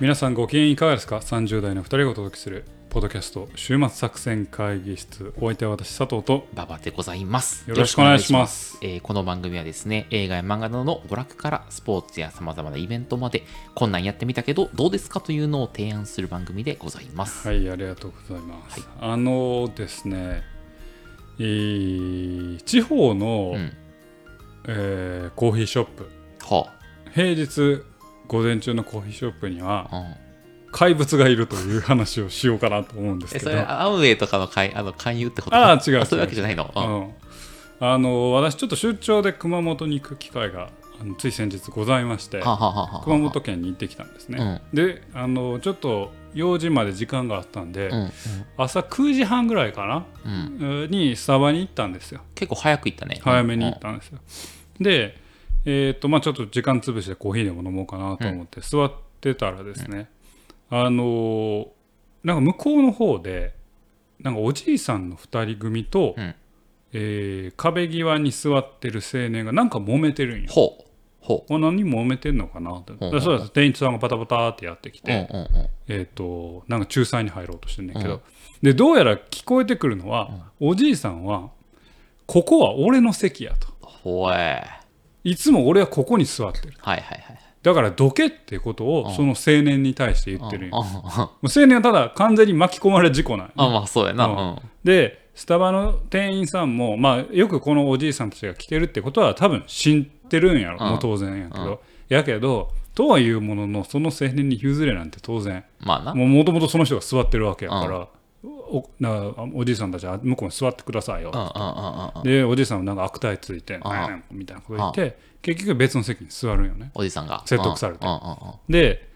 皆さんご機嫌いかがですか ?30 代の2人がお届けするポッドキャスト週末作戦会議室お相手は私佐藤と馬場でございます。よろしくお願いしますえーこの番組はですね、映画や漫画などの娯楽からスポーツや様々なイベントまで、こんなんやってみたけど、どうですかというのを提案する番組でございます。はいありがとうございます、あのですねえー地方の、うん。えーコーヒーショップは平日午前中のコーヒーショップにはあ。うん。怪物がいるという話をしようかなと思うんですえ、けどそれ、アウェイとかの勧あの勧誘ってこと？あー違うそういうわけじゃないの？うん。うん、あの私ちょっと出張で熊本に行く機会があのつい先日ございまして熊本県に行ってきたんですね、であのちょっと用事まで時間があったんで、うん。うん。朝9時半ぐらいかな、うん。えーにスタバに行ったんですよ結構早く行ったね。早めに行ったんですよ、でえーっとまあちょっと時間潰してコーヒーでも飲もうかなと思って座ってたらですね、あのーなんか向こうの方でなんかおじいさんの2人組と、うんえー壁際に座ってる青年がなんか揉めてるんよ。ほう。ほこれ何揉めてんのかなって、ほうほうそうです店員さんがパタパタってやってきう。て、うんうんうん。えー、となんか仲裁に入ろうとしてんだけど、でどうやら聞こえてくるのは、おじいさんはここは俺の席やとほえ。いつも俺はここに座ってる。はいはいはい。だからどけってことをうん。その青年に対して言ってるんよ、うんうんうん。青年はただ完全に巻き込まれ事故なんよあ、まあそうやな。でスタバの店員さんも、まあ、よくこのおじいさんたちが来てるってことは多分知ってるんやろ、うん。もう当然やけど、うんやけどとはいうもののその青年に譲れなんて当然。まあな。もともとその人が座ってるわけやから、おなおじいさんたちは向こうに座ってくださいよ。でおじいさんはなんか悪態ついて、みたいなこと言って、結局別の席に座るんよね。おじさんが。説得されて。で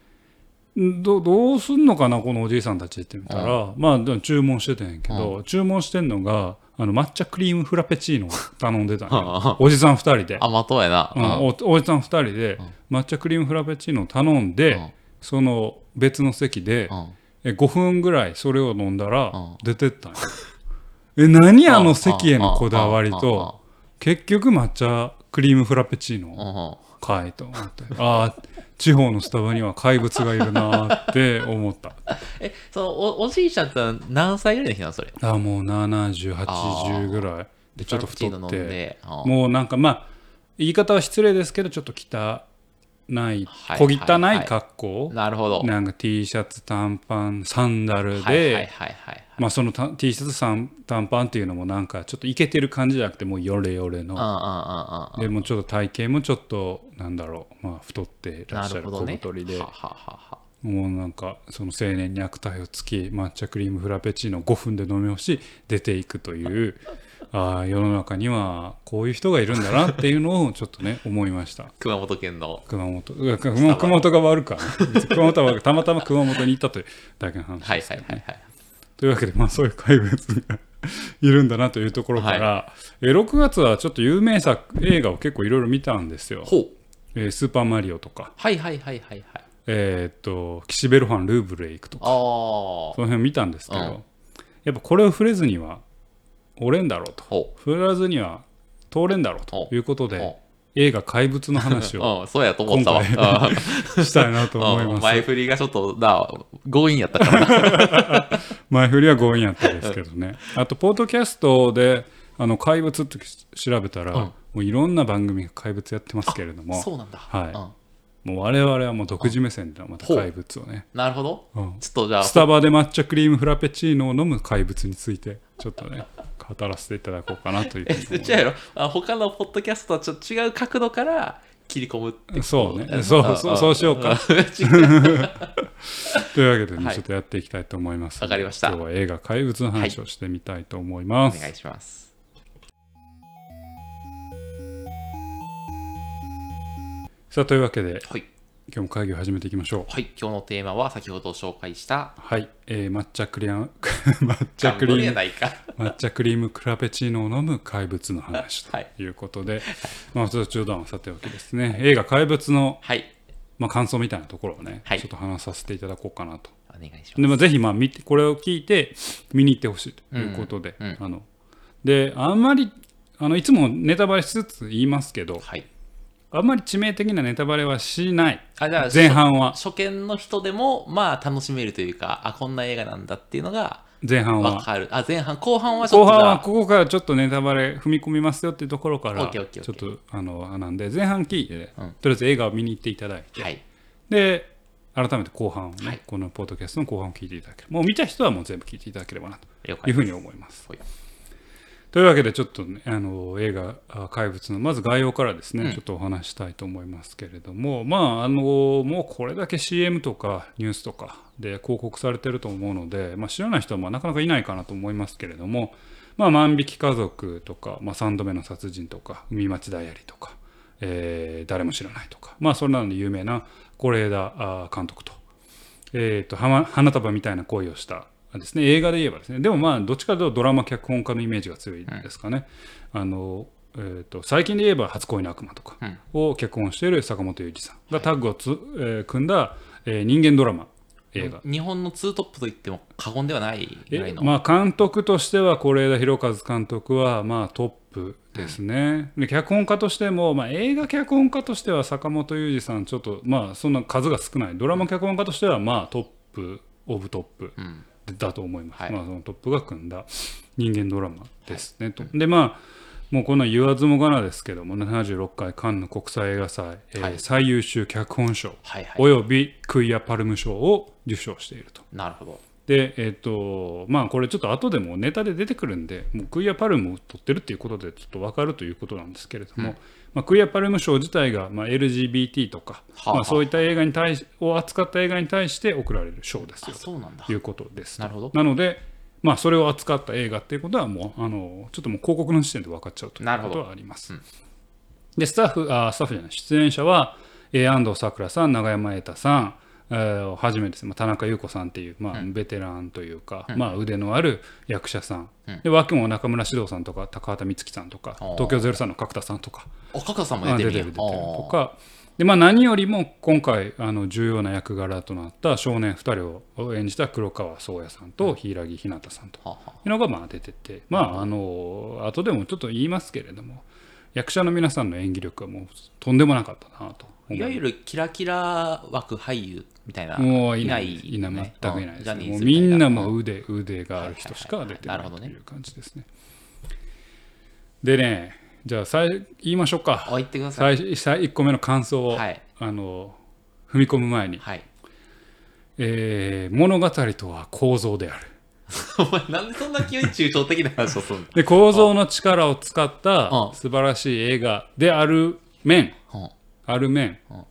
どどうすんのかなこのおじいさんたちって見たら、まあでも注文してたんやけど、注文してんのがあの抹茶クリームフラペチーノを頼んでたんよ。おじさん2人で、あ、まとやな。うんおおじさん2人で抹茶クリームフラペチーノを頼んで、うん。その別の席で、うんえ5分ぐらいそれを飲んだらうん出てったんよえ何あの席へのこだわりと結局抹茶クリームフラペチーノかいと思って。ああ地方のスタバには怪物がいるなーって思った。え、そのおおじいちゃんって何歳ぐらいの人なのそれ？ああもう7080ぐらいでちょっと太って。もうなんかまあ言い方は失礼ですけどちょっと汚いはい小汚はい格好なるほど。なんか T シャツ短パンサンダルでそのた T シャツさん短パンっていうのもなんかちょっとイケてる感じじゃなくてもうヨレヨレの。でもちょっと体型もちょっとなんだろうまあ太ってらっしゃる小。太りで。もうなんかその青年に悪態をつき抹茶クリームフラペチーノを5分で飲み干し出ていくというああ世の中にはこういう人がいるんだなっていうのをちょっとね 思いました。熊本県の。熊本。熊熊本が悪か熊本はたまたま熊本に行ったというだけの話はいですけどね。はいはいはい。というわけでまあそういう怪物がいるんだなというところから、え6月はちょっと有名作映画を結構いろいろ見たんですよ、ほう。えースーパーマリオとか。はいはいはいはいはい。えーっと岸辺露伴ルーブルへ行くとか。その辺見たんですけど、うん。やっぱこれを触れずにはおれんだろうと。ほ触らずには通れんだろうということでほ映画「怪物」の話をう。うん、そうやと思ったわ。したいなと思いうんます 前振りがちょっとな強引やったからな 前振りは強引やったですけどね。あとポッドキャストで「あの怪物」って調べたら、うん。もういろんな番組が怪物やってますけれどもそうなんだ、はい。うん。もう我々はもう独自目線でまた怪物をね、なるほど。うん。ちょっとじゃあスタバで抹茶クリームフラペチーノを飲む怪物についてちょっとね語らせていただこうかなというふう違うやろあ他のポッドキャストとはちょっと違う角度から切り込むってそうね。そうそうそうしようか。というわけでね、はいちょっとやっていきたいと思いますわかりました。今日は映画怪物の話をしてみたいと思います、お願いします。さあというわけではい、今日も会議を始めていきましょう。はい、今日のテーマは先ほど紹介したはい、えー抹茶クリア抹茶クリーム 抹茶クリームクラペチーノを飲む怪物の話と はい。いうことで、まあちょっと冗談はさておきですね。映画怪物の、はい。まあ、感想みたいなところをね、はい。ちょっと話させていただこうかなと。お願いします。でもぜひまあ見てこれを聞いて見に行ってほしいと。いうことで、うんうん。あの。であんまりあのいつもネタバレしつつ言いますけどはいあんまり致命的なネタバレはしない。あじゃあ前半は。初初見の人でもまあ楽しめるというかあこんな映画なんだっていうのが前半は。わかる。あ前半後半はちょ後っとじゃあ。半はここからちょっとネタバレ踏み込みますよっていうところからちょっとあのあなんで前半聞いて、うん。とりあえず映画を見に行っていただいて、はい。で改めて後半をね、はい。このポッドキャストの後半を聞いていただけるもう見た人はもう全部聞いていただければなというふうに思います。はいというわけでちょっとねあの映画あ「怪物」のまず概要からですね、うん。ちょっとお話ししたいと思いますけれどもまああのもうこれだけ CM とかニュースとかで広告されてると思うので、まあ、知らない人はまあなかなかいないかなと思いますけれども「まあ、万引き家族」とか「まあ、3度目の殺人」とか「海町ダイアリー」とか、えー誰も知らない」とかまあそれなので有名な是枝あ監督とえー、と花花束みたいな恋をしたですね。映画で言えばですね。でもまあどっちかというとドラマ脚本家のイメージが強いですかね、あのえー、と最近で言えば「初恋の悪魔」とかうんを脚本している坂本雄二さんがタッグをつ、えー組んだ、えー人間ドラマ映画、日本のツートップと言っても過言ではないぐらいの、えまあ、監督としては是枝裕和監督はまあトップですね、で脚本家としても、まあ、映画脚本家としては坂本雄二さんちょっとまあそんな数が少ない。ドラマ脚本家としてはまあトップオブトップ。うんだと思います、はい。まあ、そのトップが組んだ人間ドラマですね、と。でまあもうこの言わずもがなですけども76回カンヌ国際映画祭、えーはい。最優秀脚本賞はいはい。およびクイア・パルム賞を受賞していると。なるほどでえっ、とまあこれちょっと後でもネタで出てくるんでもうクイア・パルムを取ってるっていうことでちょっと分かるということなんですけれども、まあ、クイア・パルム賞自体が、まあ、LGBT とか、はあはあまあ、そういった映画に対しを扱った映画に対して贈られる賞ですあよそうなんだ。ということです。なるほど。なのでまあそれを扱った映画っていうことはもうあのちょっともう広告の時点で分かっちゃうということはあります、うん。でスタッフあスタッフじゃない。出演者は、えー安藤サクラさん永山瑛太さんえーはじめです。ね、まあ、田中優子さんっていう、まあ、ベテランというか、まあ、腕のある役者さん、うん。で脇も中村獅童さんとか高畑充希さんとか東京03の角田さんとか。お角田さんもあ出てる出てる出てるとか。で、まあ、何よりも今回あの重要な役柄となった少年2人を演じた黒川宗也さんと柊木ひなたさんと。いうのがまあ出てて。まああの後でもちょっと言いますけれども役者の皆さんの演技力はもうとんでもなかったなと。思いわゆるキラキラ枠俳優みたいな。もういない。いい。ない。ね全くいないです、もうみんなもう腕腕がある人しか出てないという感じですね。でねじゃあ最言いましょうか。あ言ってください。最最1個目の感想を、はい。あの踏み込む前に、はい。えー物語とは構造である。お前なんでそんな急に抽象的な話をするんだで構造の力を使ったうん。素晴らしい映画である面。うんある面うん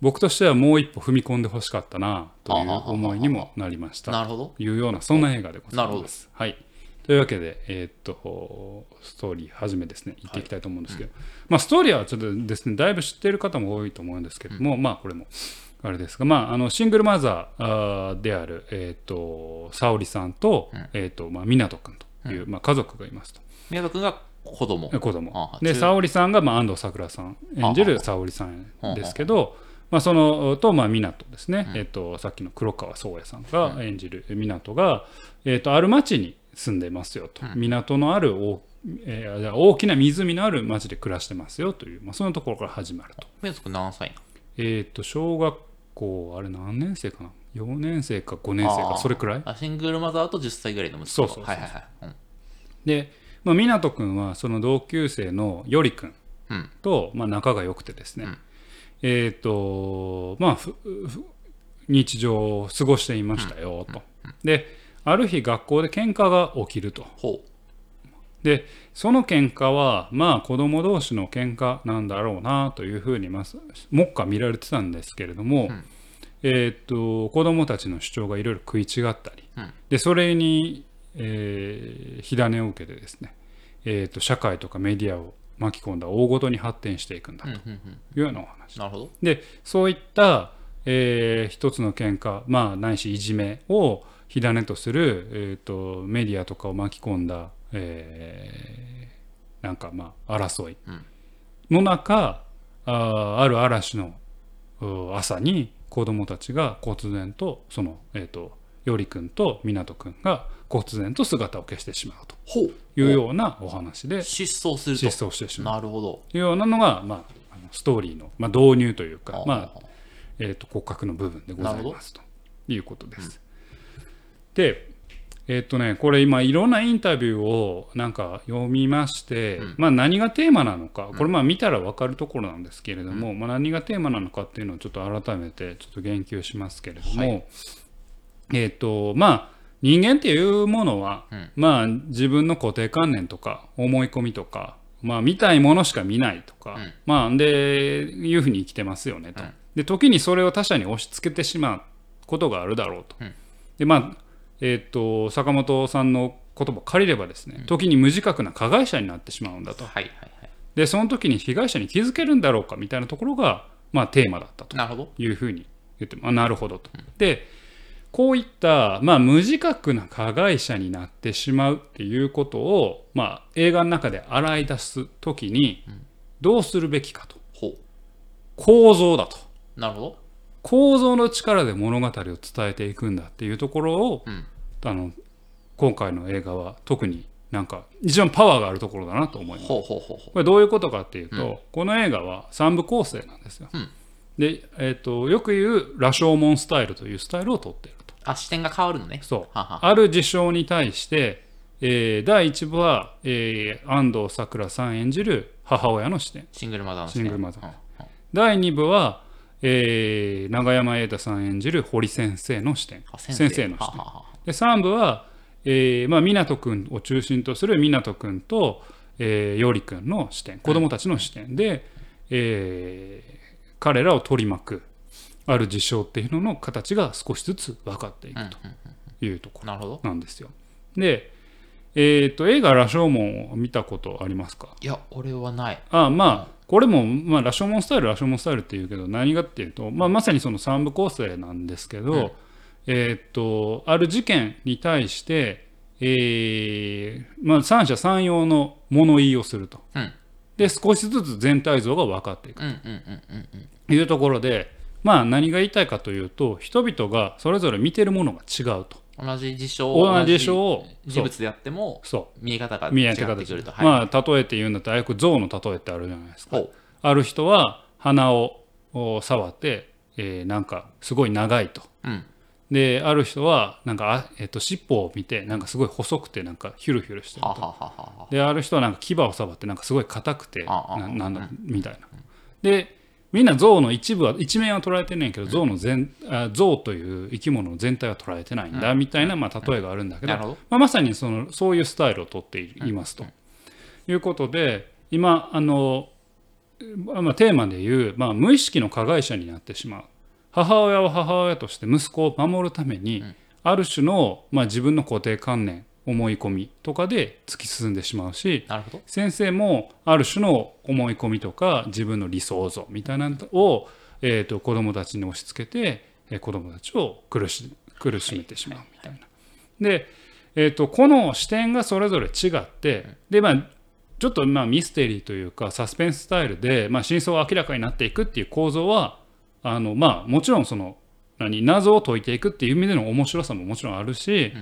僕としてはもう一歩踏み込んでほしかったなという思いにもなりました。なるほど。いうようなそんな映画でございなるほど。ます。はい、というわけで、えーっとストーリーはじめですね。言っていきたいと思うんですけど、まあ、ストーリーはちょっとですねだいぶ知っている方も多いと思うんですけども、まあこれもあれですが、まあ、あのシングルマザーである、えーっと沙織さんと,、えーっとまあ、湊君という、まあ、家族がいますと。宮田君が子供。子供。で沙織さんが、まあ、安藤サクラさん。演じる沙織さんですけど、まあ、そのと、まあ、湊ですね、えっとさっきの黒川宗也さんが演じる湊が、えっとある町に住んでますよと、港のある大,、えー大きな湖のある町で暮らしてますよという、まあ、そのところから始まると。宮田君何歳えっと小学校あれ何年生かな？4年生か5年生かそれくらい？あシングルマザーと10歳ぐらいの息子。そうそうそうそう。はいはいはい。うん。で、まあ、湊君はその同級生のより君うん。と、まあ、仲が良くてですね、うん。えっ、とまあ日常を過ごしていましたよと、である日学校で喧嘩が起きると。ほでその喧嘩はまあ子供同士の喧嘩なんだろうなというふうにまず目下見られてたんですけれども、ん。えっ、と子供たちの主張がいろいろ食い違ったり、うん。でそれに、えー火種を受けてですね、えー、と社会とかメディアを巻き込んだ大ごとに発展していくんだとううんうんうん。いうようなお話、なるほど。でそういった、えー一つの喧嘩まあないしいじめを火種とする、えー、とメディアとかを巻き込んだ、えーなんかまあ争いうん。の中、あーある嵐のう朝に子供たちが忽然とその、えー、とより君と湊君が忽然と姿を消してしまうというようなお話で失踪すると失踪してしまうなるほどいうようなのが、まあのストーリーの、まあ、導入というかまあえー、と骨格の部分でございますということです。でえっ、とねこれ今いろんなインタビューをなんか読みまして、まあ、何がテーマなのかこれまあ見たら分かるところなんですけれども、まあ、何がテーマなのかっていうのをちょっと改めてちょっと言及しますけれども、えっ、とまあ人間っていうものは、うん。まあ自分の固定観念とか思い込みとかまあ見たいものしか見ないとか、うん。まあでいうふうに生きてますよねと、うん。で時にそれを他者に押し付けてしまうことがあるだろうと、うん。でまあえっ、と坂本さんの言葉を借りればですね、時に無自覚な加害者になってしまうんだと。はいはいはい。でその時に被害者に気づけるんだろうかみたいなところがまあテーマだったと。いうふうに言ってあなるほどと。でこういった、まあ、無自覚な加害者になってしまうっていうことを、まあ、映画の中で洗い出す時にどうするべきかと。ほ構造だと。うなるほど。構造の力で物語を伝えていくんだっていうところを、うん。あの今回の映画は特になんか一番パワーがあるところだなと思います。ほうほうほうほこれどういうことかっていうと、この映画は3部構成なんですよ。うん。で、えー、とよく言う羅生門スタイルというスタイルをとっているあ視点が変わるのね。そう。ある事象に対して、えー第1部は、えー安藤サクラさん演じる母親の視点。シングルマザーの視点。シングルマザー。うんうん。第2部は、えー永山瑛太さん演じる堀先生の視点。あ先先生の視点。で3部は、えーまあ、湊君を中心とする湊君と、えー、より君の視点。子供たちの視点。で、えー彼らを取り巻くある事象っていうのの形が少しずつ分かっていくというところなんですよ。で、えー、と映画「羅生門」を見たことありますか？いや俺はない。あまあこれも、まあ、羅生門スタイル羅生門スタイルっていうけど何がっていうと、まあ、まさにその3部構成なんですけど、うん。えーっとある事件に対して、えーまあ、三者三様の物言いをすると。うん。で少しずつ全体像が分かっていくというところで、まあ、何が言いたいかというと人々がそれぞれ見てるものが違うと。同じ事象同じ事象を事物であってもそう。見え方が違ってくると。はい。まあ例えて言うんだったらよく象の例えってあるじゃないですか。ある人は鼻をお触って、えーなんかすごい長いと。うん。である人はなんかあ、えっと尻尾を見てなんかすごい細くてなんかヒュルヒュルしてると。である人はなんか牙を触ってなんかすごい硬くてななんだみたいな。でみんな象の一部は一面は捉えてないけど象の全あ象という生き物の全体は捉えてないんだみたいなまあ例えがあるんだけどまあ、まさにそのそういうスタイルをとっていいますと、いうことで今あの、まあ、テーマでいう、まあ、無意識の加害者になってしまう。母親は母親として息子を守るために、ある種の、まあ、自分の固定観念思い込みとかで突き進んでしまうしなるほど。先生もある種の思い込みとか自分の理想像みたいなのを、えー、と子どもたちに押し付けて、えー子どもたちを苦し苦しめてしまうみたいな。で、えー、とこの視点がそれぞれ違ってでまあちょっとまあミステリーというかサスペンススタイルで、まあ、真相が明らかになっていくっていう構造はあのまあもちろんその何謎を解いていくっていう意味での面白さももちろんあるし、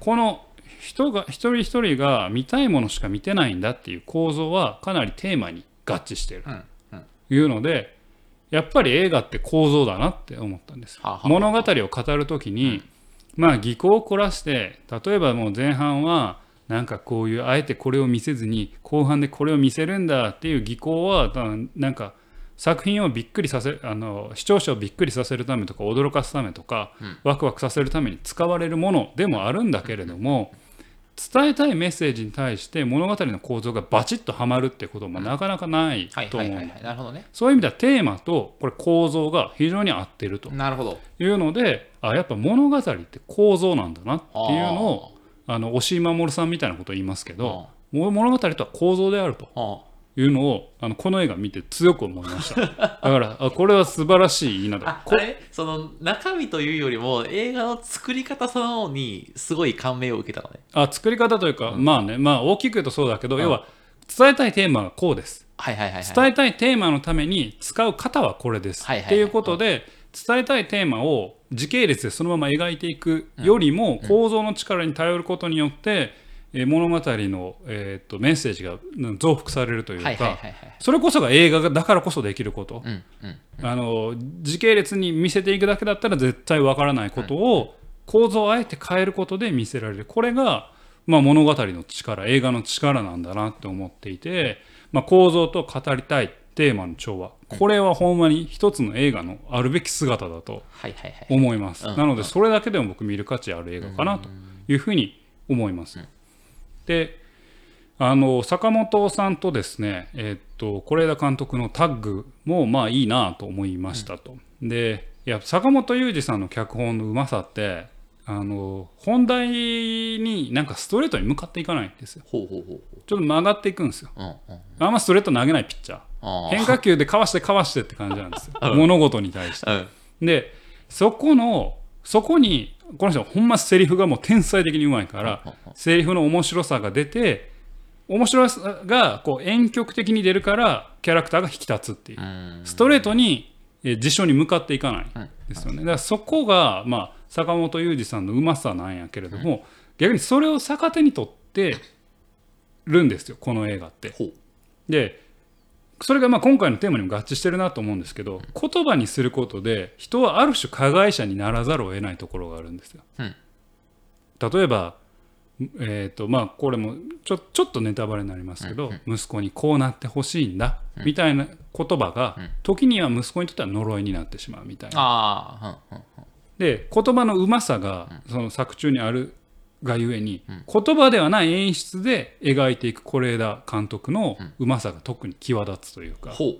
この人が一人一人が見たいものしか見てないんだっていう構造はかなりテーマに合致している。うんうん。というのでやっぱり映画って構造だなって思ったんです。物語を語る時に、まあ技巧を凝らして例えばもう前半はなんかこういうあえてこれを見せずに後半でこれを見せるんだっていう技巧はたなんか作品をびっくりさせあの視聴者をびっくりさせるためとか驚かすためとか、ワクワクさせるために使われるものでもあるんだけれども、伝えたいメッセージに対して物語の構造がバチッとはまるってこともなかなかないはいと思う。そういう意味ではテーマとこれ構造が非常に合ってると。なるほど。いうのであやっぱ物語って構造なんだなっていうのをあの押井守さんみたいなことを言いますけど物語とは構造であると。はいうのをあのこの映画見て強く思いました。だからあこれは素晴らしいいいなと。ああれ？その中身というよりも映画の作り方そのにすごい感銘を受けたのね。あ作り方というか、まあねまあ大きく言うとそうだけど、要は伝えたいテーマがこうです。はいはいはいはい。伝えたいテーマのために使う方はこれです、はいはいはい。っていうことで伝えたいテーマを時系列でそのまま描いていくよりも構造の力に頼ることによって、えー物語の、えー、とメッセージがうん増幅されるというか、それこそが映画だからこそできること、うんうんあの時系列に見せていくだけだったら絶対わからないことを構造をあえて変えることで見せられる。これが、まあ、物語の力映画の力なんだなって思っていて、まあ、構造と語りたいテーマの調和。これはほんまに一つの映画のあるべき姿だと思います、うん。なのでそれだけでも僕見る価値ある映画かなというふうに思います、であの坂本さんとですねえっと是枝監督のタッグもまあいいなと思いましたと、でいや坂本雄二さんの脚本のうまさってあの本題になんかストレートに向かっていかないんですよ。ほうほうほうちょっと曲がっていくんですよ。ほううんうん。あんまストレート投げないピッチャー。あ 変化球でかわしてかわしてって感じなんですよ。物事に対して。でそこのそこにこの人はほんまセリフがもう天才的にうまいからセリフの面白さが出て面白さがこう婉曲的に出るからキャラクターが引き立つっていう。うん。ストレートにえー事象に向かっていかないうんですよね。だからそこがまあ坂本雄二さんのうまさなんやけれども逆にそれを逆手に取ってるんですよこの映画って。でそれがまあ今回のテーマにも合致してるなと思うんですけど言葉にすることで人はある種加害者にならざるを得ないところがあるんですよ。うん。例えば、えーとまあ、これもちょちょっとネタバレになりますけど、息子にこうなってほしいんだ、みたいな言葉が、時には息子にとっては呪いになってしまうみたいな。で言葉のうまさがその作中にあるがゆえに、言葉ではない演出で描いていく是枝監督のうまさが特に際立つというか、ほう。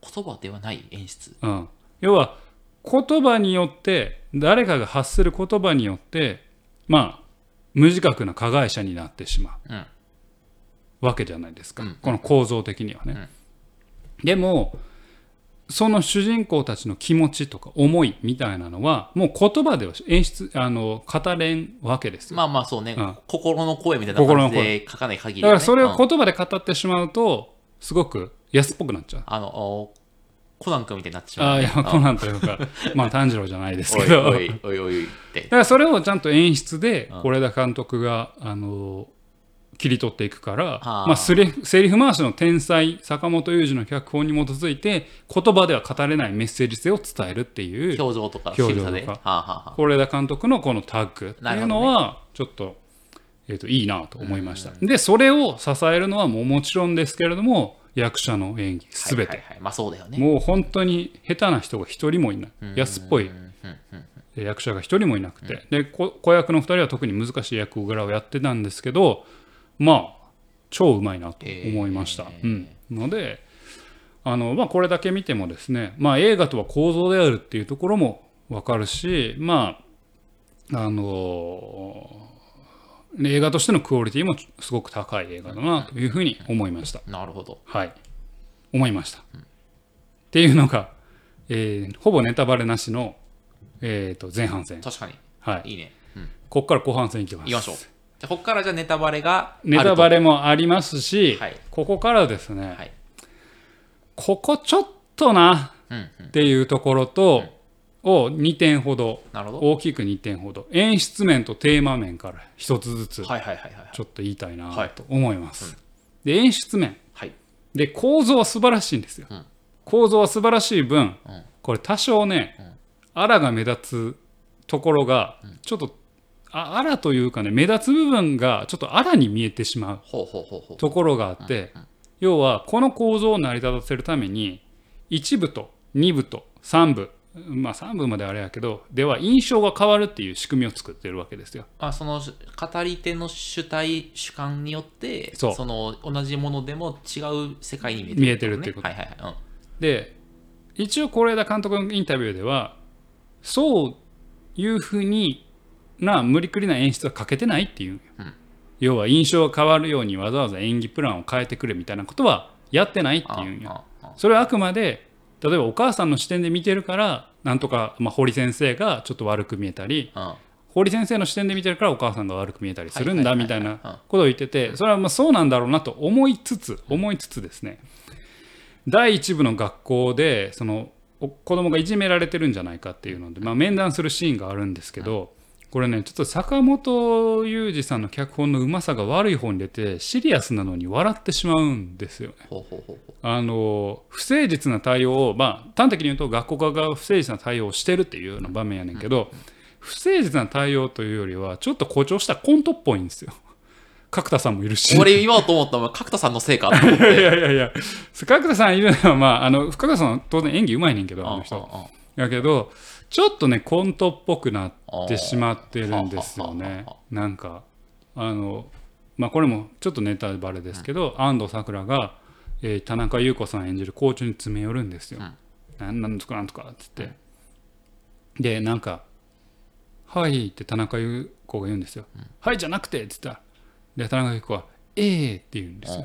言葉ではない演出。うん、要は言葉によって誰かが発する言葉によってまあ無自覚な加害者になってしまうん。うわけじゃないですか、うん。この構造的にはね。でもその主人公たちの気持ちとか思いみたいなのはもう言葉では演出あの語れんわけですよ。まあまあそうね、うん心の声みたいな感じで書かない限りはね、だからそれをうん言葉で語ってしまうとすごく安っぽくなっちゃう。あのおコナン君みたいになってしまう、ああいね。やコナンというかまあ炭治郎じゃないですおいけど。おいおいおいってだ。からそれをちゃんと演出でうん是枝監督が、あの切り取っていくからまあ、セリフセリフ回しの天才坂本雄二の脚本に基づいて言葉では語れないメッセージ性を伝えるっていう表情とか表情とか。是枝監督のこのタッグっていうのはちょっと,、えー、といいなと思いました。でそれを支えるのはもうもちろんですけれども役者の演技すべて、はいはいはい。まあそうだよね。もう本当に下手な人が一人もいない。安っぽい。役者が一人もいなくて、でこ子役の二人は特に難しい役柄をやってたんですけどまあ超うまいなと思いました。うん、のであの、まあ、これだけ見てもですね、まあ、映画とは構造であるっていうところも分かるしまああの映画としてのクオリティもすごく高い映画だなというふうに思いました。なるほど。はい思いました。っていうのが、えーほぼネタバレなしの、えー、と前半戦。確かに。はいいいね。うん。ここから後半戦いきます。行きましょう。じゃあ、ここからじゃあネタバレが。ネタバレもありますし、はいここからですね、はい。ここちょっとなうんうん。っていうところと、を2点ほど、なるほど。大きく2点ほど、演出面とテーマ面から1つずつ。ちょっと言いたいなはいと思います。で、演出面。はい。で、構造は素晴らしいんですよ。うん構造は素晴らしい分、うんこれ多少ね、あらが目立つところが、ちょっと、ああらというかね、目立つ部分がちょっとあらに見えてしまう。ところがあって、要はこの構造を成り立たせるために1部と2部と3部まあ3部まであれやけどでは印象が変わるっていう仕組みを作ってるわけですよ。まあ、その語り手の主体主観によってそう。の同じものでも違う世界に見えてる,、見えてるっていうこと。はいはいはい、で一応是枝監督のインタビューではそういうふうにな無理くりな演出はかけてないっていう、うん。要は印象が変わるようにわざわざ演技プランを変えてくれみたいなことはやってないってう。ん、いうそれはあくまで例えばお母さんの視点で見てるからなんとか、まあ、堀先生がちょっと悪く見えたりあ堀先生の視点で見てるからお母さんが悪く見えたりするんだみたいなことを言っててそれはまあそうなんだろうなと思いつつ思いつつですね。第一部の学校でそのお子供がいじめられてるんじゃないかっていうので、まあ、面談するシーンがあるんですけどこれねちょっと坂本雄二さんの脚本のうまさが悪い方に出てシリアスなのに笑ってしまうんですよね。ほうほうほうほうあの不誠実な対応をまあ端的に言うと学校側が不誠実な対応をしてるっていうような場面やねんけど、不誠実な対応というよりはちょっと誇張したコントっぽいんですよ。角田さんもいるし。俺言おうと思ったのは角田さんのせいかと思っ いやいてやいやいや角田さんいるのはまああの角田さんは当然演技うまいねんけどあの人。あやけどちょっとねコントっぽくなってしまってるんですよねあ。なんかあのまあこれもちょっとネタバレですけど、安藤サクラが、えー田中優子さん演じる校長に詰め寄るんですよ。なんなんとかなんとかっつって。でなんか「はい」って田中優子が言うんですよ。はいじゃなくて」っつったらで田中優子は「ええ」って言うんですよ。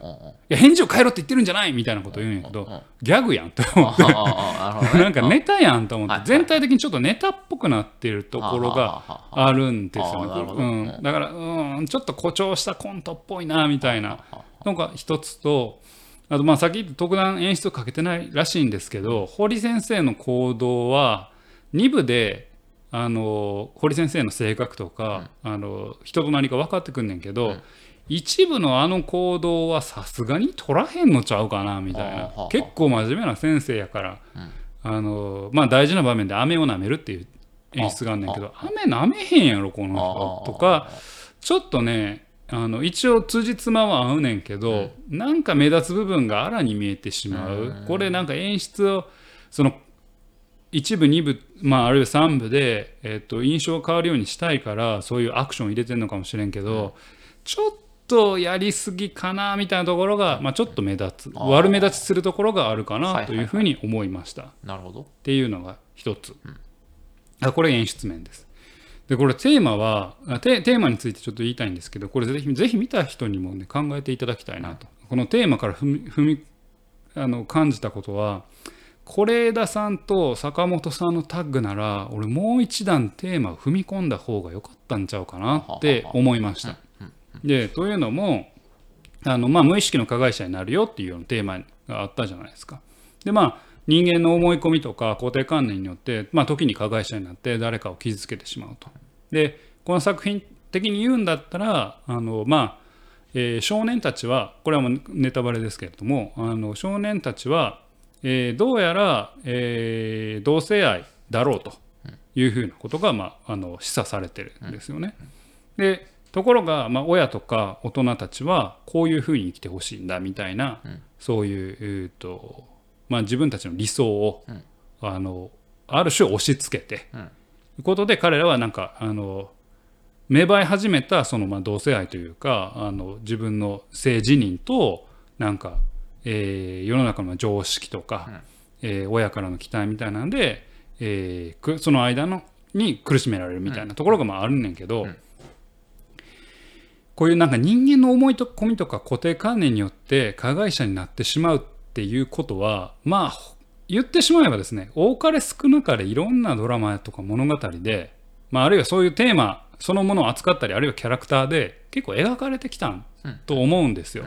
いや返事を変えろって言ってるんじゃないみたいなこと言うんやけど、ギャグやんと思って。なんかネタやんと思って、全体的にちょっとネタっぽくなってるところがはあるんですよね。うん、だから、うん、ちょっと誇張したコントっぽいなみたいな。のが一つと、あとまあさっき言った特段演出をかけてないらしいんですけど、堀先生の行動は2部であの堀先生の性格とか、あの人となりが分かってくんねんけど、一部のあの行動はさすがに取らへんのちゃうかなみたいな。結構真面目な先生やから、あのまあ大事な場面で飴を舐めるっていう演出があんねんけど飴舐めへんやろこの人とかちょっとねあの一応辻褄は合うねんけど、なんか目立つ部分があらに見えてしまう、これなんか演出をその一部二部、まあ、あるいは三部で、えっと印象が変わるようにしたいからそういうアクションを入れてるのかもしれんけど、ちょっとやりすぎかなみたいなところが、まあ、ちょっと目立つ悪目立ちするところがあるかはいはいはい。なというふうに思いました。なるほど。っていうのが一つ、あこれ演出面です。でこれテーマはあテテーマについてちょっと言いたいんですけどこれぜひぜひ見た人にもね考えていただきたいなと。このテーマから踏み踏みあの感じたことは是枝さんと坂本さんのタッグなら俺もう一段テーマを踏み込んだ方が良かったんちゃうかなって思いました。でというのもあの、まあ、無意識の加害者になるよっていうようなテーマがあったじゃないですか。でまあ人間の思い込みとか固定観念によって、まあ、時に加害者になって誰かを傷つけてしまうと。でこの作品的に言うんだったらあのまあ、えー少年たちはこれはもうネタバレですけれどもあの少年たちは、えーどうやら、えー同性愛だろうというふうなことが、まあ、あの示唆されてるんですよね。でところが、まあ、親とか大人たちはこういうふうに生きてほしいんだみたいな、そういう、えーとまあ、自分たちの理想を、あのある種押し付けて、ということで彼らはなんかあの芽生え始めたそのまあ同性愛というかあの自分の性自認となんか、えー世の中の常識とか、えー親からの期待みたいなんで、えーくその間のに苦しめられるみたいなところがまああるねんけど、こういうなんか人間の思いと込みとか固定観念によって加害者になってしまうっていうことはまあ言ってしまえばですね多かれ少なかれいろんなドラマとか物語で、まあ、あるいはそういうテーマそのものを扱ったりあるいはキャラクターで結構描かれてきたんと思うんですよ。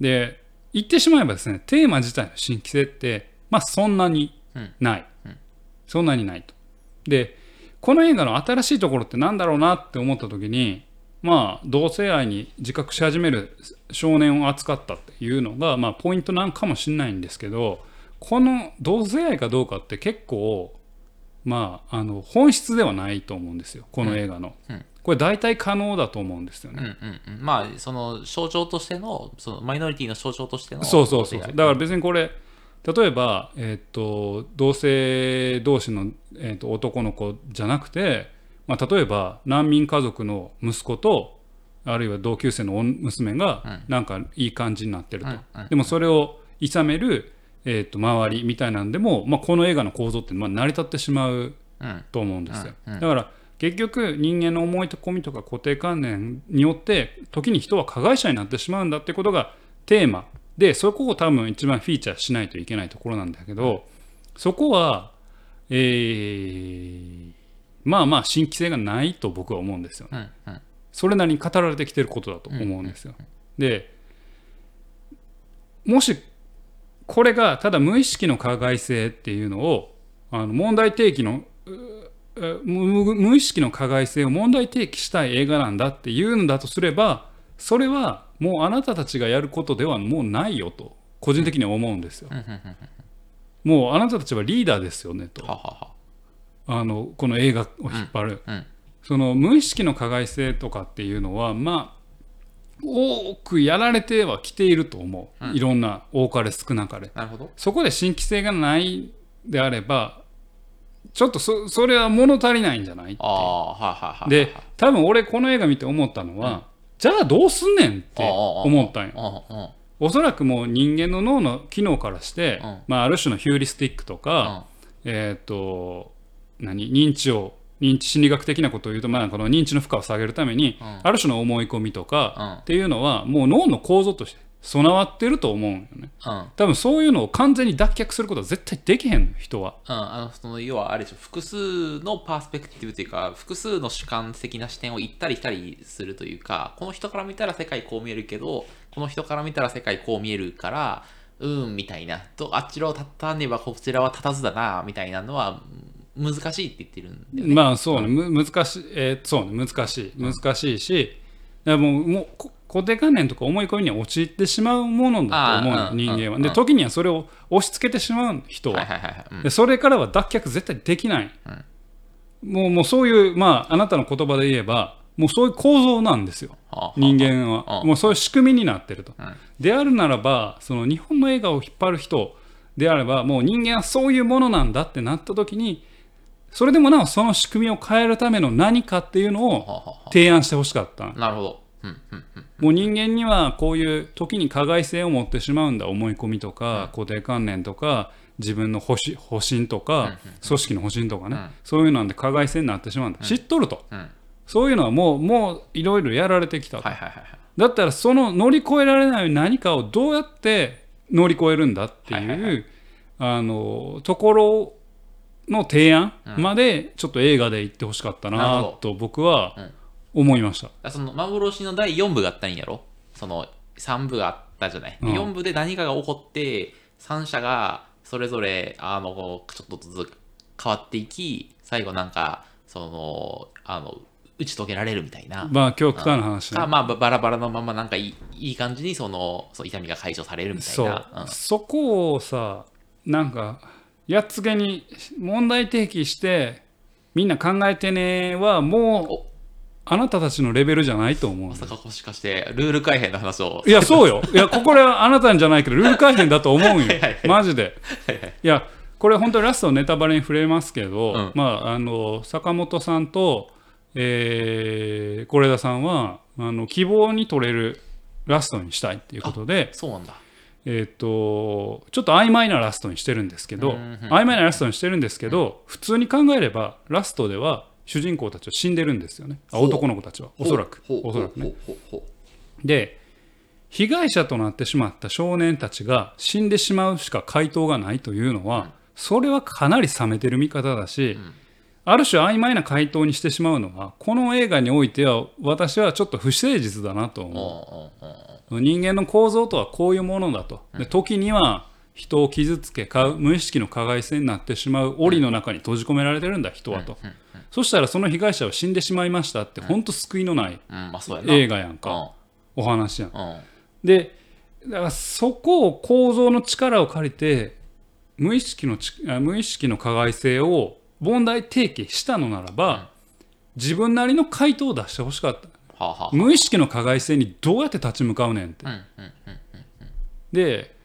で言ってしまえばですねテーマ自体の新規性ってまあそんなにない、そんなにないと。でこの映画の新しいところってなんだろうなって思った時にまあ同性愛に自覚し始める少年を扱ったっていうのがまあポイントなんかもしれないんですけどこの同性愛かどうかって結構まああの本質ではないと思うんですよこの映画の、これ大体可能だと思うんですよね、うんうんうん。まあその象徴としてのそのマイノリティの象徴としてのそうそうそうだから別にこれ例えば、えっと同性同士の、えっと男の子じゃなくて、まあ、例えば難民家族の息子とあるいは同級生のお娘がなんかいい感じになってると、でもそれを諌める、えっと周りみたいなんでも、まあ、この映画の構造ってまあ成り立ってしまううん。と思うんですよ、だから結局人間の思い込みとか固定観念によって時に人は加害者になってしまうんだってことがテーマ。でそこを多分一番フィーチャーしないといけないところなんだけどそこは、えーまあまあ新規性がないと僕は思うんですよね。うんうんそれなりに語られてきてることだと思うんですよ。でもしこれがただ無意識の加害性っていうのをあの問題提起の無無意識の加害性を問題提起したい映画なんだっていうんだとすればそれはもうあなたたちがやることではもうないよと個人的には思うんですよ。もうあなたたちはリーダーですよねとあのこの映画を引っ張る、うん。その無意識の加害性とかっていうのはまあ多くやられてはきていると思う、いろんな多かれ少なかれ。なるほど。そこで新規性がないであればちょっとそそれは物足りないんじゃないああはいはいはいで多分俺この映画見て思ったのは、じゃあどうすんねんって思ったんよ。うんうん。おそらくもう人間の脳の機能からして、うん。まあ、ある種のヒューリスティックとか、えっ、と何認知を認知心理学的なことを言うと、まあ、この認知の負荷を下げるために、うん。ある種の思い込みとか、うん。っていうのはもう脳の構造として備わってると思うんよね。うん。うん多分そういうのを完全に脱却することは絶対できへんの人は。うん、あのその要はあれでしょ複数のパースペクティブというか複数の主観的な視点を行ったり来たりするというかこの人から見たら世界こう見えるけどこの人から見たら世界こう見えるからうーんみたいな。とあっちらを立たねばこちらは立たずだなみたいなのはうん難しいって言ってるんだよね。まあそうね、む難しい、えーそうね難しい難しいし、だからもうもうこ固定観念とか思い込みに陥ってしまうものだと思うの人間は。うんうんうんで時にはそれを押し付けてしまう人は。でそれからは脱却絶対できない。もうもうそういう、まあ、あなたの言葉で言えば、もうそういう構造なんですよ。人間は。うんもうそういう仕組みになってると。うんであるならば、その日本の映画を引っ張る人であれば、もう人間はそういうものなんだってなった時に、それでもなおその仕組みを変えるための何かっていうのを提案してほしかった。あなるほど。もう人間にはこういう時に加害性を持ってしまうんだ思い込みとか固定観念とか自分の保身保身とか組織の保身とかね。そういうので加害性になってしまうんだ。知っとると。うん。そういうのはもうもういろいろやられてきた。だったらその乗り越えられない何かをどうやって乗り越えるんだってはいうあのところの提案までちょっと映画で言ってほしかったなと僕はうん。思いました。あその幻の第4部があったんやろ？その3部があったじゃない、うん。4部で何かが起こって3社がそれぞれあのちょっとずつ変わっていき最後なんかそのあの打ち解けられるみたいな、まあ今日来たの話ね。かまあばバラバラのままなんかいい感じにそのそう痛みが解消されるみたいそう、なそこをさなんかやっつけに問題提起してみんな考えてねはもうお。あなたたちのレベルじゃないと思うまさかもしかしてルール改変の話を。いやそうよ。いやここれはあなたんじゃないけどルール改変だと思うんよ。マジで。いやこれ本当にラストネタバレに触れますけど、うん。まああの坂本さんとえー是枝さんはあの希望に取れるラストにしたいっていうことでそうなんだえー、とちょっと曖昧なラストにしてるんですけど、うんうん曖昧なラストにしてるんですけど、普通に考えればラストでは主人公たちは死んでるんですよね。男の子たちは。おそらく。おそらくね。で被害者となってしまった少年たちが死んでしまうしか回答がないというのは、それはかなり冷めてる見方だし、ある種曖昧な回答にしてしまうのはこの映画においては私はちょっと不誠実だなとう。思う。人間の構造とはこういうものだと。で時には人を傷つけか無意識の加害性になってしまう檻の中に閉じ込められてるんだ人はと。そしたらその被害者は死んでしまいましたって本当救いのない映画やんか。お話やん。でだからそこを構造の力を借りて無意識の無意識の加害性を問題提起したのならば、自分なりの回答を出してほしかった。はあはあ無意識の加害性にどうやって立ち向かうねんって。で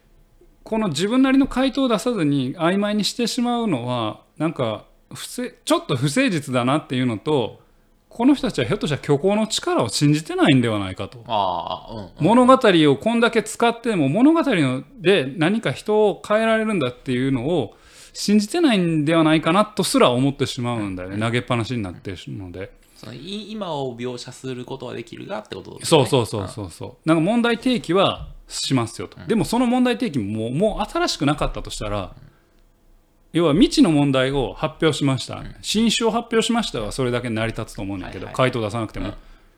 この自分なりの回答を出さずに曖昧にしてしまうのはなんか不正ちょっと不誠実だなっていうのとこの人たちはひょっとしたら虚構の力を信じてないんではないかと。うんうん物語をこんだけ使っても物語ので何か人を変えられるんだっていうのを信じてないんではないかなとすら思ってしまうんだよね。投げっぱなしになってるので。そのい今を描写することはできるがってことですね。そうそうそうそうそう。なんか問題提起はしますよと。でもその問題提起ももう新しくなかったとしたら要は未知の問題を発表しました。新種を発表しましたはそれだけ成り立つと思うんだけどはいはい。回答出さなくても。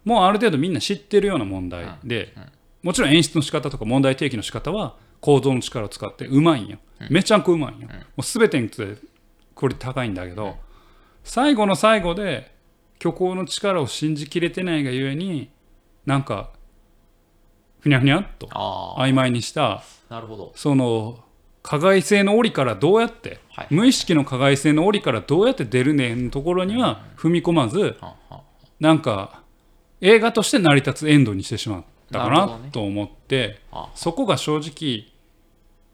もうある程度みんな知ってるような問題でもちろん演出の仕方とか問題提起の仕方は構造の力を使ってうまいんよ。めちゃくうまいんよ。もう全てについてクオリティ高いんだけど最後の最後で虚構の力を信じきれてないがゆえになんかふにゃふにゃっと曖昧にしたなるほど。その加害性の檻からどうやってはい。無意識の加害性の檻からどうやって出るねんのところには踏み込まずはん。なんか映画として成り立つエンドにしてしまったかなねと思ってあ。そこが正直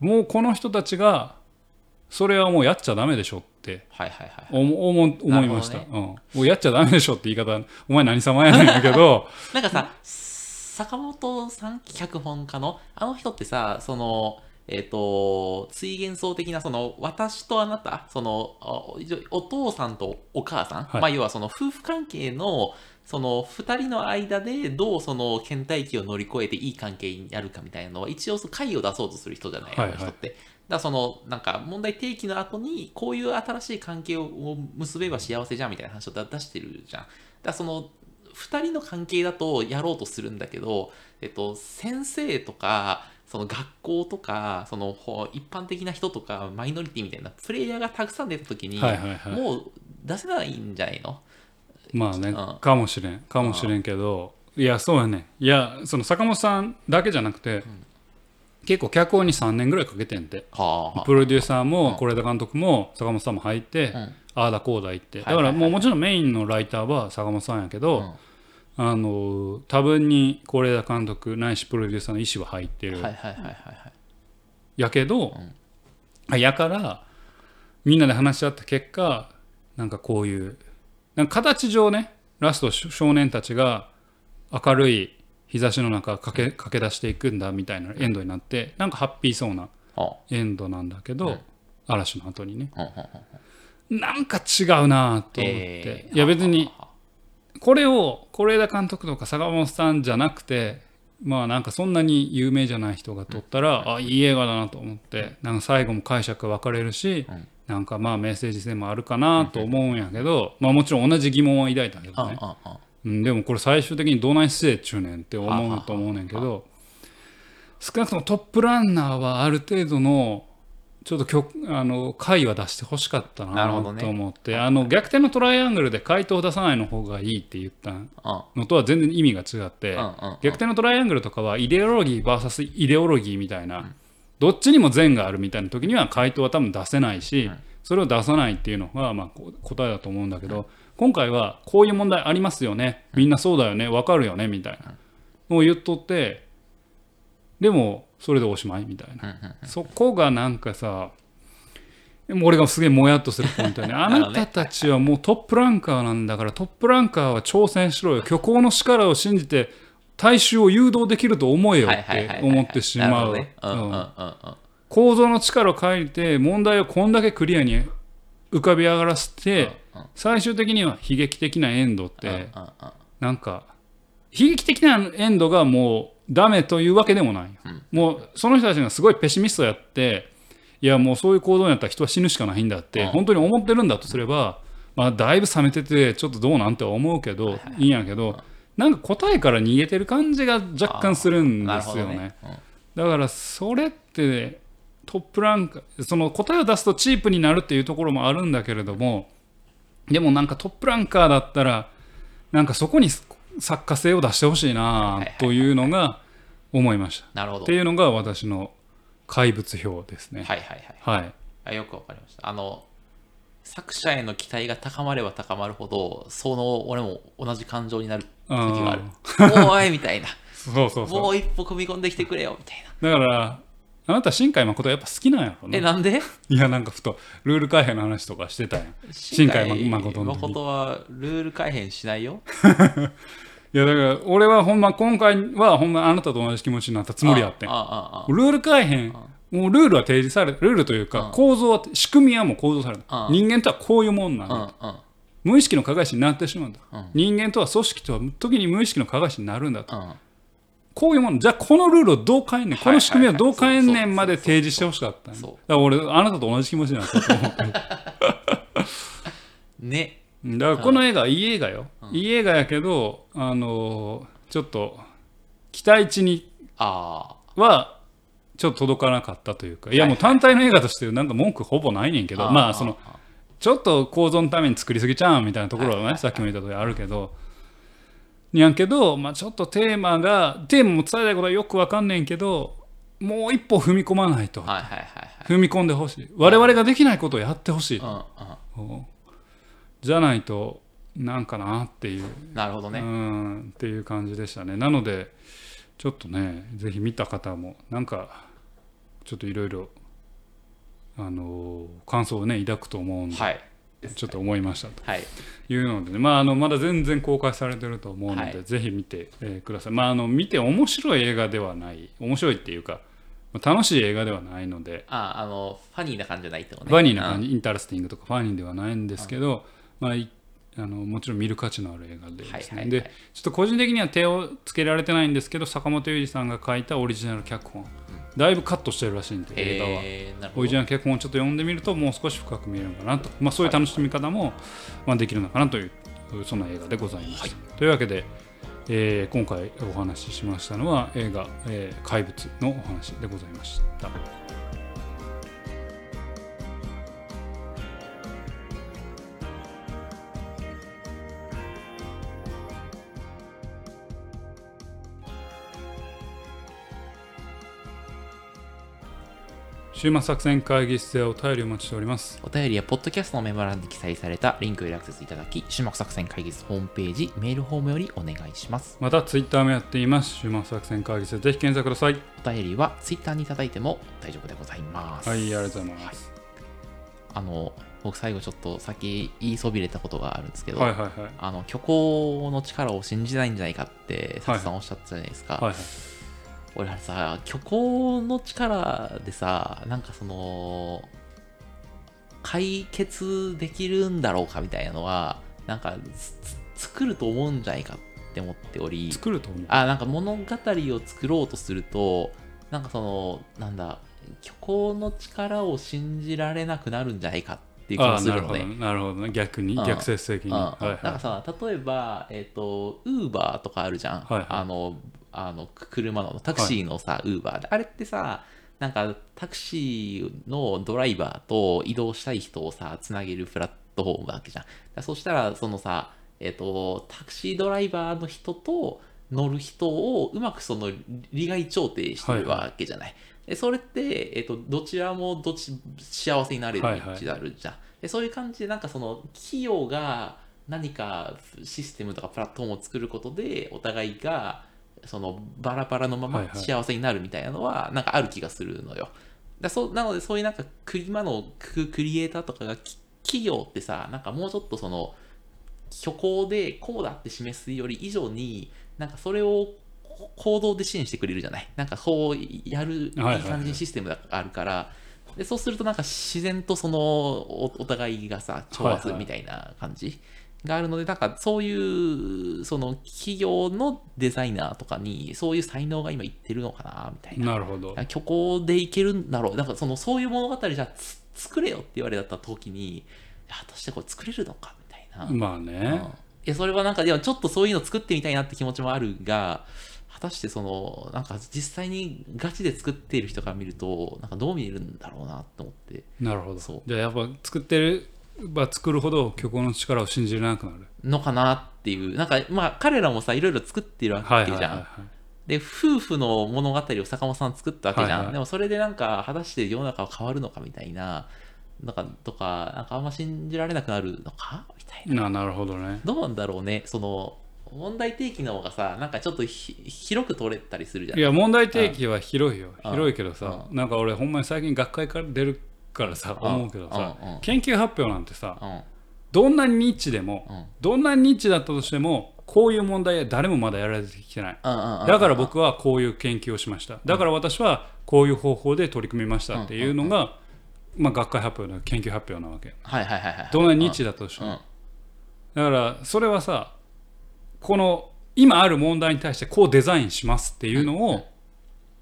もうこの人たちがそれはもうやっちゃダメでしょって思いました、なるうん、もうやっちゃダメでしょって言い方お前何様やねんやけど。なんかさ、坂本さん脚本家のあの人ってさ、その、えっ、と、追幻想的な、その、私とあなた、その、おお父さんとお母さん、はい。まあ、要はその夫婦関係の、その二人の間でどうその倦怠期を乗り越えていい関係になるかみたいなのは一応その解を出そうとする人じゃない、はいはいあの人って。だそのなんか問題提起の後にこういう新しい関係を結べば幸せじゃんみたいな話を出してるじゃん。だその2人の関係だとやろうとするんだけど、えっと、先生とかその学校とかその一般的な人とかマイノリティみたいなプレイヤーがたくさん出た時に、もう出せないんじゃないの？まあねうんかもしれんかもしれんけどいやそうやねいやその坂本さんだけじゃなくて、結構脚本に3年ぐらいかけてんて。はあ。プロデューサーも是枝監督も坂本さんも入って、うん。ああだこうだ言って。だはいはいはい。からもうもちろんメインのライターは坂本さんやけど、うん。あの多分に是枝監督ないしプロデューサーの意思は入ってる、はいはいはいはいはい。やけど、あやからみんなで話し合った結果なんかこういうなんか形上ねラスト少少年たちが明るい日差しの中駆け駆け出していくんだみたいなエンドになってなんかハッピーそうなはエンドなんだけど、嵐の後にね。なんか違うなと思って、えー。いや別にこれを是枝監督とか坂本さんじゃなくてまあなんかそんなに有名じゃない人が撮ったら、あいい映画だなと思ってなんか最後も解釈分かれるし、うんなんかまあメッセージ性もあるかなと思うんやけど、まあもちろん同じ疑問は抱いたけどね、うん、でもこれ最終的にどない姿勢っちゅうねんって思うと思うねんけど少なくともトップランナーはある程度のちょっと曲あの回は出してほしかったなと思って、あの逆転のトライアングルで回答を出さないの方がいいって言ったあのとは全然意味が違って、逆転のトライアングルとかはイデオロギー VS イデオロギーみたいな、どっちにも善があるみたいな時には回答は多分出せないし、それを出さないっていうのがま答えだと思うんだけど、今回はこういう問題ありますよね。みんなそうだよね。分かるよね。みたいな。のを言っとってでもそれでおしまいみたいな、そこがなんかさ俺がすげえもやっとするポイントよ ね。あなたたちはもうトップランカーなんだからトップランカーは挑戦しろよ。虚構の力を信じて大衆を誘導できると思えよはいって思ってしまう。構造の力を借りて問題をこんだけクリアに浮かび上がらせて最終的には悲劇的なエンドってなんか悲劇的なエンドがもうダメというわけでもないよ、もうその人たちがすごいペシミストやっていやもうそういう行動になったら人は死ぬしかないんだってうん。本当に思ってるんだとすれば、まあ、だいぶ冷めててちょっとどうなんては思うけどいい。んやけどなんか答えから逃げてる感じが若干するんですよね。どねうんだからそれってトップランカーその答えを出すとチープになるっていうところもあるんだけれどもでもなんかトップランカーだったらなんかそこに作家性を出してほしいなというのが思いました。なるほどっていうのが私の怪物表ですね。はいはいはいはい。あよくわかりましたあの作者への期待が高まれば高まるほどその俺も同じ感情になる時がある。おいみたいな。そうそうそう。もう一歩踏み込んできてくれよみたいな。だからあなた新海誠やっぱ好きなんやろね。えなんで？いやなんかふとルール改変の話とかしてたやん。新海誠の時。誠はルール改変しないよ。いやだから俺はほんま今回はほんまあなたと同じ気持ちになったつもりやってん。ルール改変、もうルールは提示されルールというか、構造は仕組みはもう構造された、うん人間とはこういうもんなんだ、無意識の加害者になってしまうんだ、うん。人間とは組織とは時に無意識の加害者になるんだと、うん。こういうもんじゃあこのルールをどう変えんねん。この仕組みはどう変えんねんまで提示してほしかったんだから俺あなたと同じ気持ちになったと思って ね。だからこの映画いい映画よ、いい映画やけどあのーちょっと期待値にあはちょっと届かなかったというか。いやもう単体の映画としてなんか文句ほぼないねんけあどまあそのちょっと構造のために作りすぎちゃうんみたいなところはね、さっきも言った通りあるけど。にやんけど、まあ、ちょっとテーマがテーマも伝えたいことはよくわかんねんけどもう一歩踏み込まないと。はいはいはい踏み込んでほしい。我々ができないことをやってほしい、うん。うん。じゃないとなんかなっていう。なるほどね。うん。っていう感じでしたね。なのでちょっとねぜひ見た方もなんかちょっといろいろあの感想をね抱くと思うんで、はい。ちょっと思いましたとはい。いうのでね、まあ、あのまだ全然公開されてると思うので、はいぜひ見て、えーください、まあ、あの見て面白い映画ではない面白いっていうかまあ楽しい映画ではないのであ、あの、ファニーな感じじゃないってことね。ファニーな感じ。じ、インタラスティングとかファニーではないんですけど、まあ、いあのもちろん見る価値のある映画でですね、でちょっと個人的には手をつけられてないんですけど坂本龍二さんが書いたオリジナル脚本、だいぶカットしてるらしいんで映画は。えー、なるほどオリジ。ナル脚本をちょっと読んでみるともう少し深く見えるのかなと、まあ、そういう楽しみ方も、まあ、できるのかなというそんな映画でございました、というわけで、えー今回お話ししましたのは映画「えー怪物」のお話でございました。週末作戦会議室でお便りお待ちしております。お便りは、ポッドキャストのメモ欄に記載されたリンクよりアクセスいただき、種目作戦会議室ホームページ、メールフォームよりお願いします。またツイッターもやっています。週末作戦会議室でぜひ検索ください。お便りは、ツイッターにいただいても大丈夫でございます。はい、ありがとうございます。あの、僕最後ちょっと先言いそびれたことがあるんですけど、はいはいはい。あの虚構の力を信じないんじゃないかって、さつさんおっしゃったじゃないですか。はいはい、俺あれさ、虚構の力でさ、なんかその、解決できるんだろうかみたいなのは、なんか作ると思うんじゃないかって思っており、作ると思う。あ、なんか物語を作ろうとすると、なんかその、なんだ、虚構の力を信じられなくなるんじゃないかっていう気あがすなるほど。るのね。なるほどね。逆にうん。逆説的に、うん。はいはい。なんかさ例えばえっ、とウーバーとかあるじゃん、はいはい。あのあのく車のタクシーのさ、ウーバーで。あれってさなんかタクシーのドライバーと移動したい人をさつなげるプラットフォームなわけじゃん。そしたらそのさえっ、とタクシードライバーの人と乗る人をうまくその利害調停してるわけじゃない、でそれって、えっとどちらもどっち幸せになれるはいはい道であるじゃん、でそういう感じでなんかその企業が何かシステムとかプラットフォームを作ることでお互いがそのバラバラのままはいはい。幸せになるみたいなのはなんかある気がするのよ。だそうなのでそういうなんかク今のククリエイターとかがき企業ってさなんかもうちょっとその虚構でこうだって示すより以上になんかそれをこ行動で支援してくれるじゃない？なんかこうやるいいはいはい。はい感じにシステムがあるから、でそうするとなんか自然とそのおお互いがさ調和するみたいな感じがあるので、なんかそういうその企業のデザイナーとかにそういう才能が今いってるのかなみたいな。なるほど。虚構でいけるんだろう。なんかそのそういう物語じゃ作れよって言われた時に果たしてこれ作れるのかみたいな、まあうん。ね、いやそれはなんかいやちょっとそういうの作ってみたいなって気持ちもあるが果たしてそのなんか実際にガチで作っている人から見るとなんかどう見えるんだろうなと思って。なるほど。そう。じゃあやっぱ作ってるば作るほど虚構の力を信じれなくなる。のかなっていう。なんかまあ彼らもさいろいろ作ってるわはいけじゃん、で夫婦の物語を坂本さん作ったわけじゃん、はいはいでもそれでなんか果たして世の中は変わるのかみたいな。なんかとかなんかあんま信じられなくなるのか？みたいな。ななるほどね。どうなんだろうね？その問題提起の方がさなんかちょっとひ広く取れたりするじゃん。いや問題提起は広いよ。うん。広いけどさなんか俺ほんまに最近学会から出るからさうん思うけどさうんうん。研究発表なんてさうん。どんなにニッチでもうん。どんなにニッチだったとしてもこういう問題は誰もまだやられてきてない。だから僕はこういう研究をしました。だから私はこういう方法で取り組みましたっていうのが、まあ、学会発表の研究発表なわけ。はいはいはいはい。どんなにニッチだったとしても。うんだからそれはさこの今ある問題に対してこうデザインしますっていうのを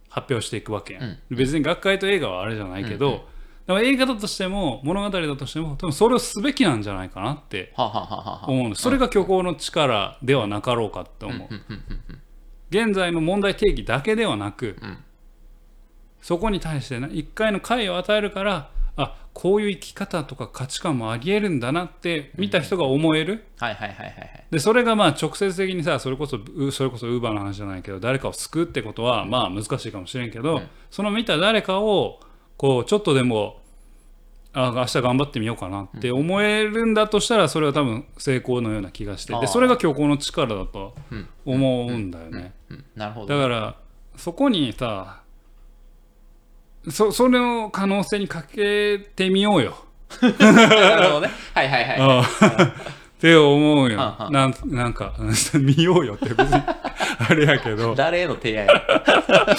発表していくわけやん、別に学会と映画はあれじゃないけど、でも映画だとしても物語だとしても多分それをすべきなんじゃないかなって思うの。それが虚構の力ではなかろうかって思う。現在の問題提起だけではなく、ん。そこに対してね一回の解を与えるからあこういう生き方とか価値観もありえるんだなって見た人が思える、はいはいはいはいはい。でそれがまあ直接的にさそれこそうそれこそウーバーの話じゃないけど誰かを救うってことはまあ難しいかもしれんけど、うん。その見た誰かをこうちょっとでもあ明日頑張ってみようかなって思えるんだとしたらそれは多分成功のような気がしてでそれが虚構の力だとうん。思うんだよね。うん。なるほど。だからそこにさそそれの可能性にかけてみようよ。なるほどね。はいはいはい。って思うよ。はんなんなんか 見ようよって別に。あれやけど。だ誰への提案や。か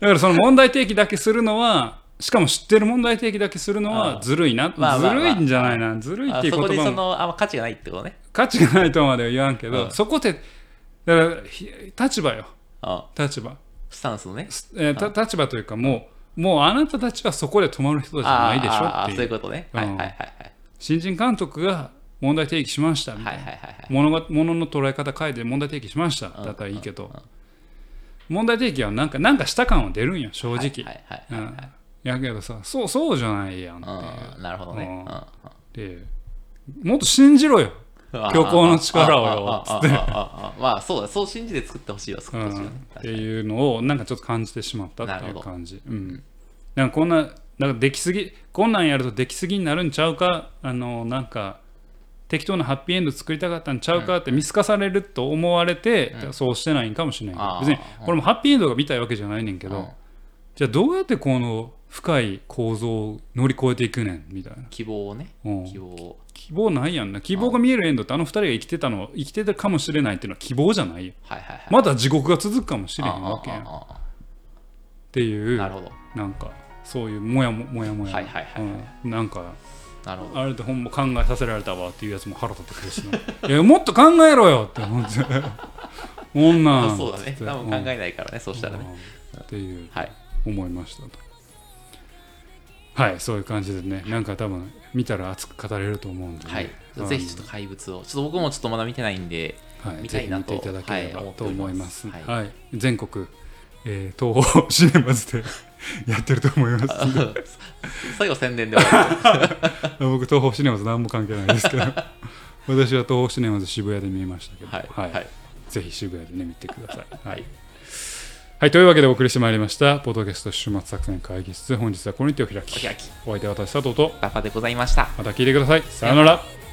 らその問題提起だけするのはしかも知ってる問題提起だけするのあはずるいな、まあまあまあ。ずるいんじゃないな。ずるいっていうこにそのあんま価値がないってことね。価値がないとまでは言わんけど、うん。そこでだからひ立場よ。あ立場、スタンスのね。えーた立場というかもうもうあなたたちはそこで止まる人じゃないでしょっていう。そういうことね。うん。はいはいはいはい。新人監督が問題提起しましたみたいいはいはいはい。物が物の捉え方変えて問題提起しました。だったらいいけど、問題提起はなんかなんかした感は出るんよ正直、はいはいはいはい。うんやけどさそうそうじゃないやんっていう。うんなるほどね。うん。うんうんでもっと信じろよ、あ虚構の力をよあああああああまあそうだそう信じて作ってほしいわ作うん、ってほしいわっていうのをなんかちょっと感じてしまったっていう感じ、うん、なんかこんななんかできすぎこんなんやるとできすぎになるんちゃうか？あのなんか適当なハッピーエンド作りたかったんちゃうか？って見透かされると思われて、そうしてないんかもしれない。別にこれもハッピーエンドが見たいわけじゃないねんけど、うん。じゃあどうやってこの深い構造を乗り越えていくねんみたいな、希望をね。うん。希望を。希望ないやんな。希望が見えるエンドってあの二人が生きてたの生きてたかもしれないっていうのは希望じゃないよはいはいはい。まだ地獄が続くかもしれへんわけやん。っていうなるほど。なんかそういうもやももやもや。はいはいはいはい。うん。なんかなるほど。あれでほんま考えさせられたわっていうやつも腹立ってくるしな。いやもっと考えろよって思って。こんなんそうだね。多分考えないからねそうしたらね。うん。っていうはい。思いましたとはいそういう感じでねなんか多分見たら熱く語れると思うんで、ね。はい。ぜひちょっと怪物をちょっと僕もちょっとまだ見てないんではい、見たいなと。見ていただければはいと思います。はいおり全国、えー東宝シネマズで やってると思います。最後宣伝で終わる 僕、東宝シネマズ何も関係ないですけど、私は東宝シネマズ渋谷で見ましたけど、はいはい。ぜひ渋谷でね、見てください。はいはい、というわけでお送りしてまいりました、ポッドキャスト週末作戦会議室、本日はこれに手を開き、お開きお相手は私、佐藤と、パパでございましたまた聞いてください。さようなら。